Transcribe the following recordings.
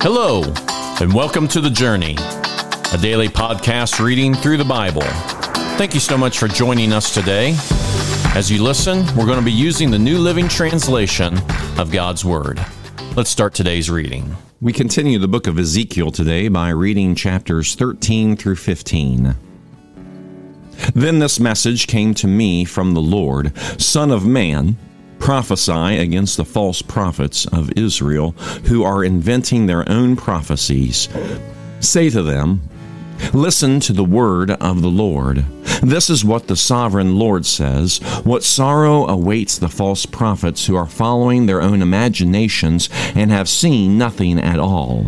Hello, and welcome to The Journey, a daily podcast reading through the Bible. Thank you so much for joining us today. As you listen, we're going to be using the New Living Translation of God's Word. Let's start today's reading. We continue the book of Ezekiel today by reading chapters 13 through 15. Then this message came to me from the Lord Son of man, prophesy against the false prophets of Israel who are inventing their own prophecies. Say to them, Listen to the word of the Lord. This is what the sovereign Lord says What sorrow awaits the false prophets who are following their own imaginations and have seen nothing at all.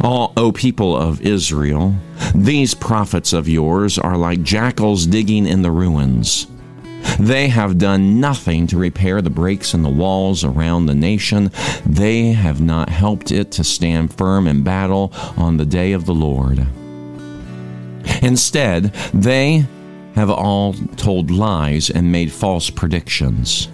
All, O people of Israel, these prophets of yours are like jackals digging in the ruins. They have done nothing to repair the breaks in the walls around the nation. They have not helped it to stand firm in battle on the day of the Lord. Instead, they have all told lies and made false predictions.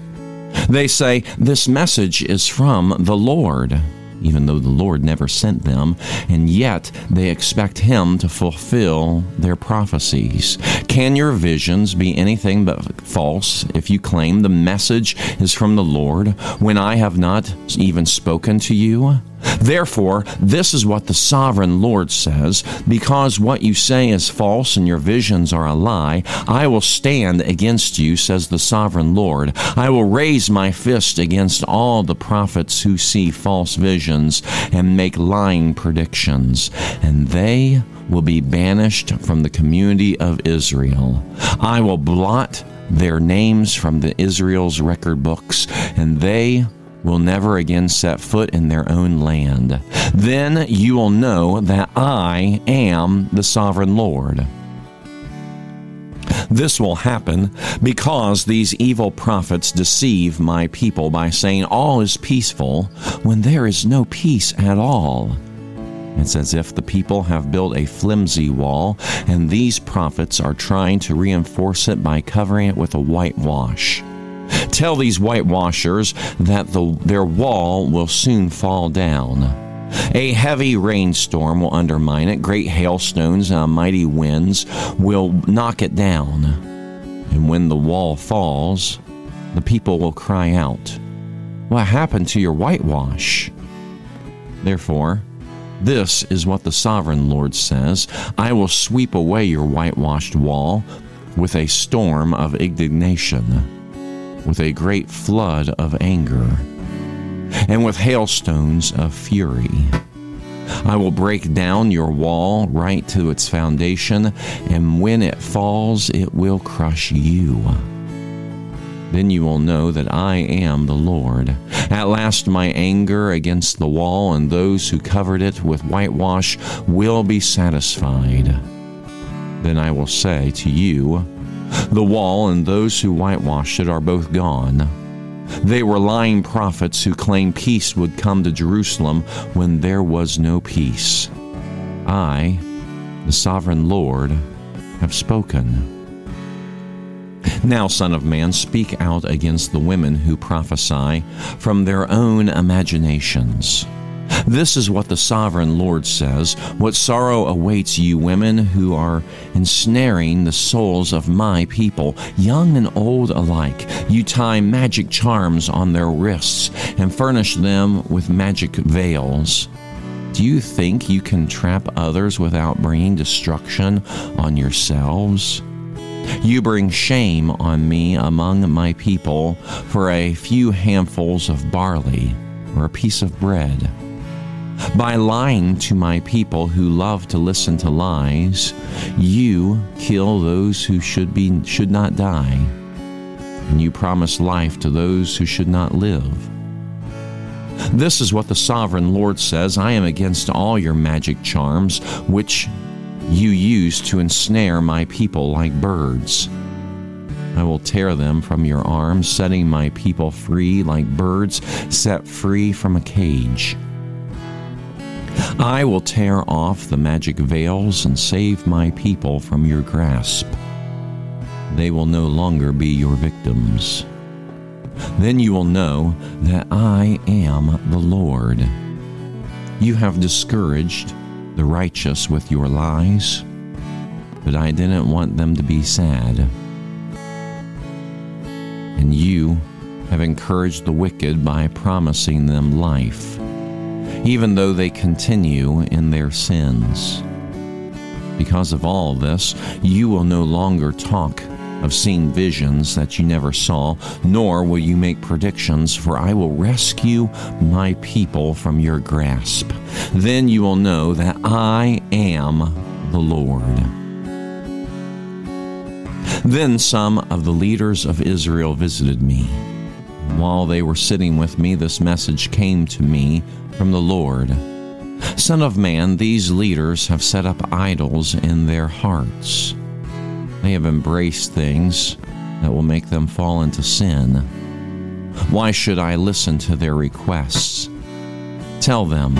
They say, This message is from the Lord even though the Lord never sent them, and yet they expect Him to fulfill their prophecies. Can your visions be anything but false if you claim the message is from the Lord when I have not even spoken to you? Therefore, this is what the sovereign Lord says Because what you say is false and your visions are a lie, I will stand against you, says the sovereign Lord. I will raise my fist against all the prophets who see false visions and make lying predictions, and they will be banished from the community of Israel. I will blot their names from the Israel's record books, and they will never again set foot in their own land. Then you will know that I am the sovereign Lord. This will happen because these evil prophets deceive my people by saying all is peaceful when there is no peace at all. It's as if the people have built a flimsy wall, and these prophets are trying to reinforce it by covering it with a whitewash. Tell these whitewashers that the, their wall will soon fall down. A heavy rainstorm will undermine it. Great hailstones and mighty winds will knock it down. And when the wall falls, the people will cry out, What happened to your whitewash? Therefore, this is what the sovereign Lord says I will sweep away your whitewashed wall with a storm of indignation with a great flood of anger, and with hailstones of fury. I will break down your wall right to its foundation, and when it falls, it will crush you. Then you will know that I am the Lord. At last, my anger against the wall and those who covered it with whitewash will be satisfied. Then I will say to you, the wall and those who whitewashed it are both gone. They were lying prophets who claimed peace would come to Jerusalem when there was no peace. I, the sovereign Lord, have spoken. Now, Son of Man, speak out against the women who prophesy from their own imaginations. This is what the sovereign Lord says What sorrow awaits you, women who are ensnaring the souls of my people, young and old alike. You tie magic charms on their wrists and furnish them with magic veils. Do you think you can trap others without bringing destruction on yourselves? You bring shame on me among my people for a few handfuls of barley or a piece of bread. By lying to my people who love to listen to lies, you kill those who should be should not die, and you promise life to those who should not live. This is what the sovereign Lord says I am against all your magic charms, which you use to ensnare my people like birds. I will tear them from your arms, setting my people free like birds set free from a cage. I will tear off the magic veils and save my people from your grasp. They will no longer be your victims. Then you will know that I am the Lord. You have discouraged the righteous with your lies, but I didn't want them to be sad. And you have encouraged the wicked by promising them life, even though they continue in their sins. Because of all this, you will no longer talk of seeing visions that you never saw, nor will you make predictions, for I will rescue my people from your grasp. Then you will know that I am the Lord. Then some of the leaders of Israel visited me. While they were sitting with me, this message came to me from the Lord. Son of man, these leaders have set up idols in their hearts. They have embraced things that will make them fall into sin. Why should I listen to their requests? Tell them,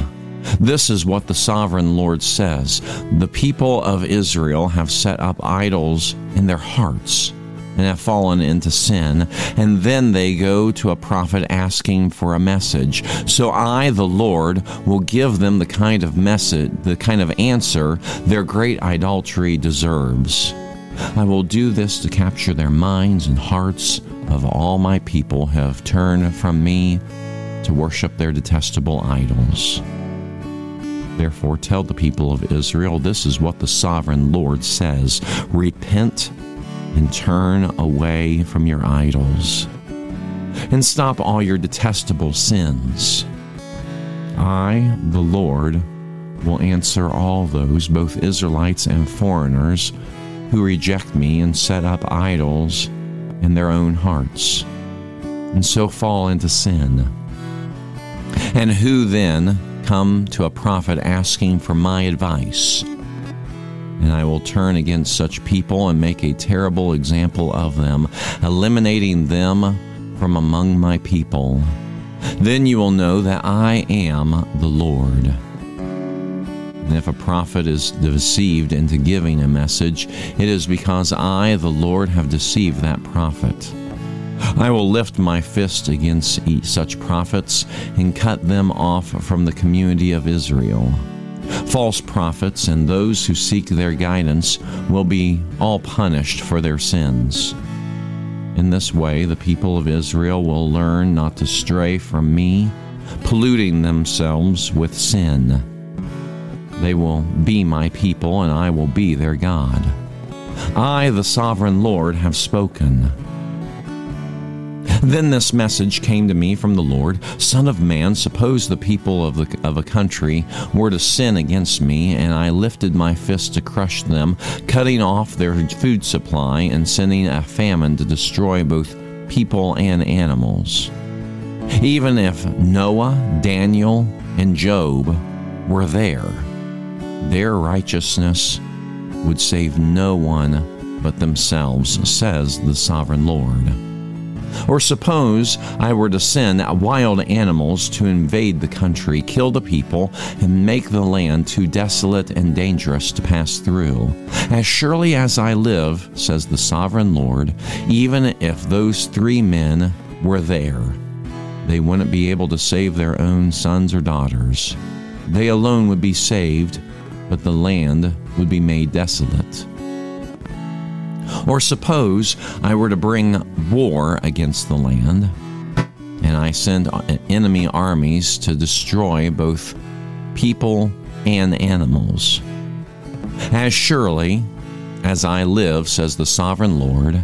this is what the sovereign Lord says The people of Israel have set up idols in their hearts and have fallen into sin, and then they go to a prophet asking for a message. So I, the Lord, will give them the kind of message, the kind of answer their great idolatry deserves. I will do this to capture their minds and hearts of all my people have turned from me to worship their detestable idols. Therefore, tell the people of Israel this is what the sovereign Lord says Repent and turn away from your idols, and stop all your detestable sins. I, the Lord, will answer all those, both Israelites and foreigners, who reject me and set up idols in their own hearts, and so fall into sin. And who then come to a prophet asking for my advice? And I will turn against such people and make a terrible example of them, eliminating them from among my people. Then you will know that I am the Lord. And if a prophet is deceived into giving a message, it is because I, the Lord, have deceived that prophet. I will lift my fist against such prophets and cut them off from the community of Israel. False prophets and those who seek their guidance will be all punished for their sins. In this way, the people of Israel will learn not to stray from me, polluting themselves with sin. They will be my people, and I will be their God. I, the sovereign Lord, have spoken. Then this message came to me from the Lord Son of man, suppose the people of, the, of a country were to sin against me, and I lifted my fist to crush them, cutting off their food supply and sending a famine to destroy both people and animals. Even if Noah, Daniel, and Job were there, their righteousness would save no one but themselves, says the sovereign Lord. Or suppose I were to send wild animals to invade the country, kill the people, and make the land too desolate and dangerous to pass through. As surely as I live, says the sovereign Lord, even if those three men were there, they wouldn't be able to save their own sons or daughters. They alone would be saved, but the land would be made desolate. Or suppose I were to bring war against the land, and I send enemy armies to destroy both people and animals. As surely as I live, says the sovereign Lord,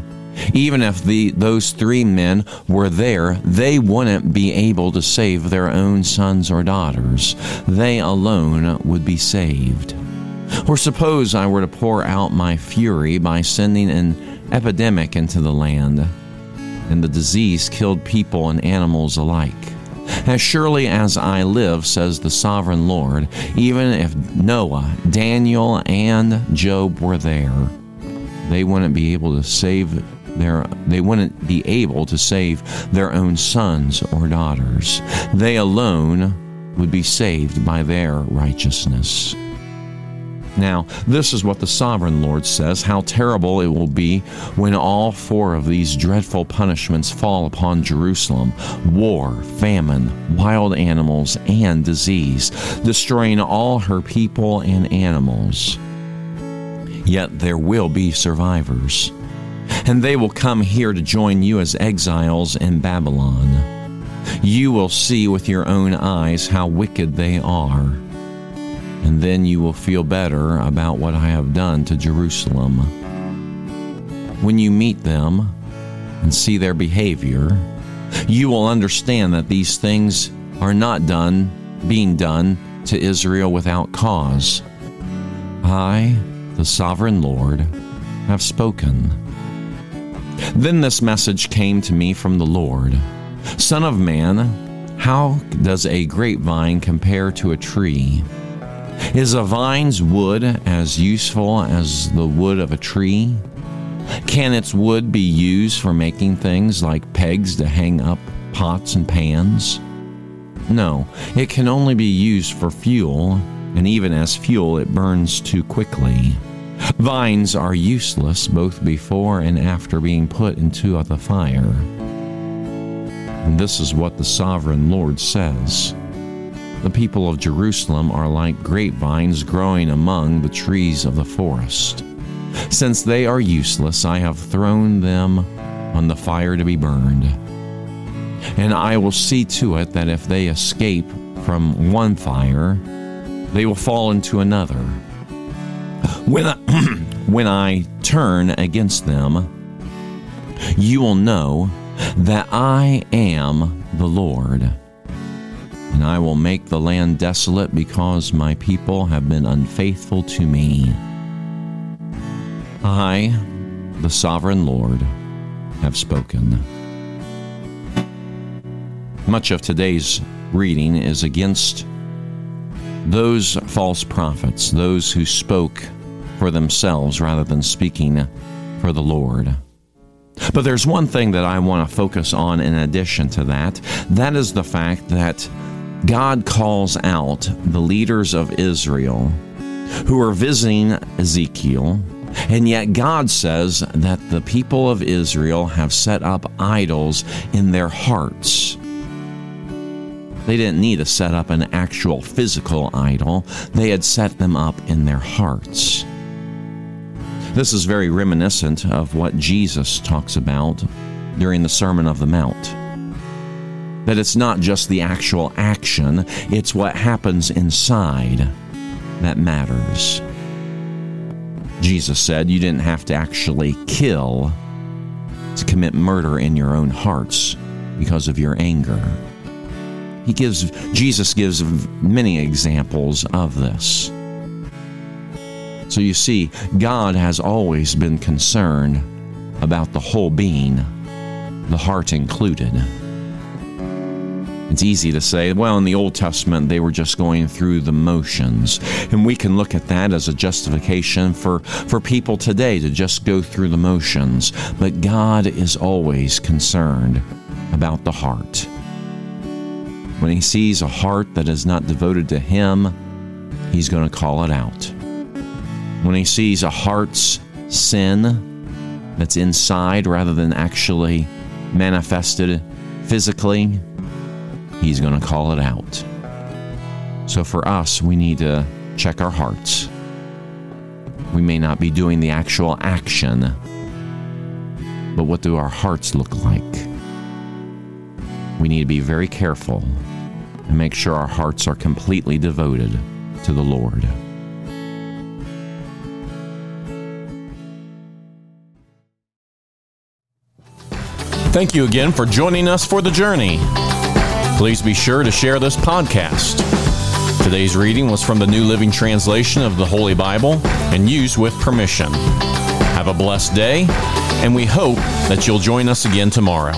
even if the, those three men were there, they wouldn't be able to save their own sons or daughters. They alone would be saved. Or suppose I were to pour out my fury by sending an epidemic into the land, and the disease killed people and animals alike. As surely as I live, says the sovereign Lord, even if Noah, Daniel, and Job were there, they wouldn't be able to save their they wouldn't be able to save their own sons or daughters. They alone would be saved by their righteousness. Now, this is what the sovereign Lord says how terrible it will be when all four of these dreadful punishments fall upon Jerusalem war, famine, wild animals, and disease, destroying all her people and animals. Yet there will be survivors, and they will come here to join you as exiles in Babylon. You will see with your own eyes how wicked they are and then you will feel better about what I have done to Jerusalem. When you meet them and see their behavior, you will understand that these things are not done, being done to Israel without cause. I, the sovereign Lord, have spoken. Then this message came to me from the Lord Son of man, how does a grapevine compare to a tree? Is a vine's wood as useful as the wood of a tree? Can its wood be used for making things like pegs to hang up pots and pans? No, it can only be used for fuel, and even as fuel, it burns too quickly. Vines are useless both before and after being put into the fire. And this is what the sovereign Lord says. The people of Jerusalem are like grapevines growing among the trees of the forest. Since they are useless, I have thrown them on the fire to be burned. And I will see to it that if they escape from one fire, they will fall into another. When I, when I turn against them, you will know that I am the Lord and I will make the land desolate because my people have been unfaithful to me. I, the sovereign Lord, have spoken. Much of today's reading is against those false prophets, those who spoke for themselves rather than speaking for the Lord. But there's one thing that I want to focus on in addition to that. That is the fact that God calls out the leaders of Israel who are visiting Ezekiel, and yet God says that the people of Israel have set up idols in their hearts. They didn't need to set up an actual physical idol, they had set them up in their hearts. This is very reminiscent of what Jesus talks about during the Sermon of the Mount that it's not just the actual action, it's what happens inside that matters. Jesus said you didn't have to actually kill to commit murder in your own hearts because of your anger. He gives Jesus gives many examples of this. So you see, God has always been concerned about the whole being, the heart included. It's easy to say, well, in the Old Testament, they were just going through the motions. And we can look at that as a justification for, for people today to just go through the motions. But God is always concerned about the heart. When He sees a heart that is not devoted to Him, He's going to call it out. When He sees a heart's sin that's inside rather than actually manifested physically, He's going to call it out. So for us, we need to check our hearts. We may not be doing the actual action, but what do our hearts look like? We need to be very careful and make sure our hearts are completely devoted to the Lord. Thank you again for joining us for the journey. Please be sure to share this podcast. Today's reading was from the New Living Translation of the Holy Bible and used with permission. Have a blessed day, and we hope that you'll join us again tomorrow.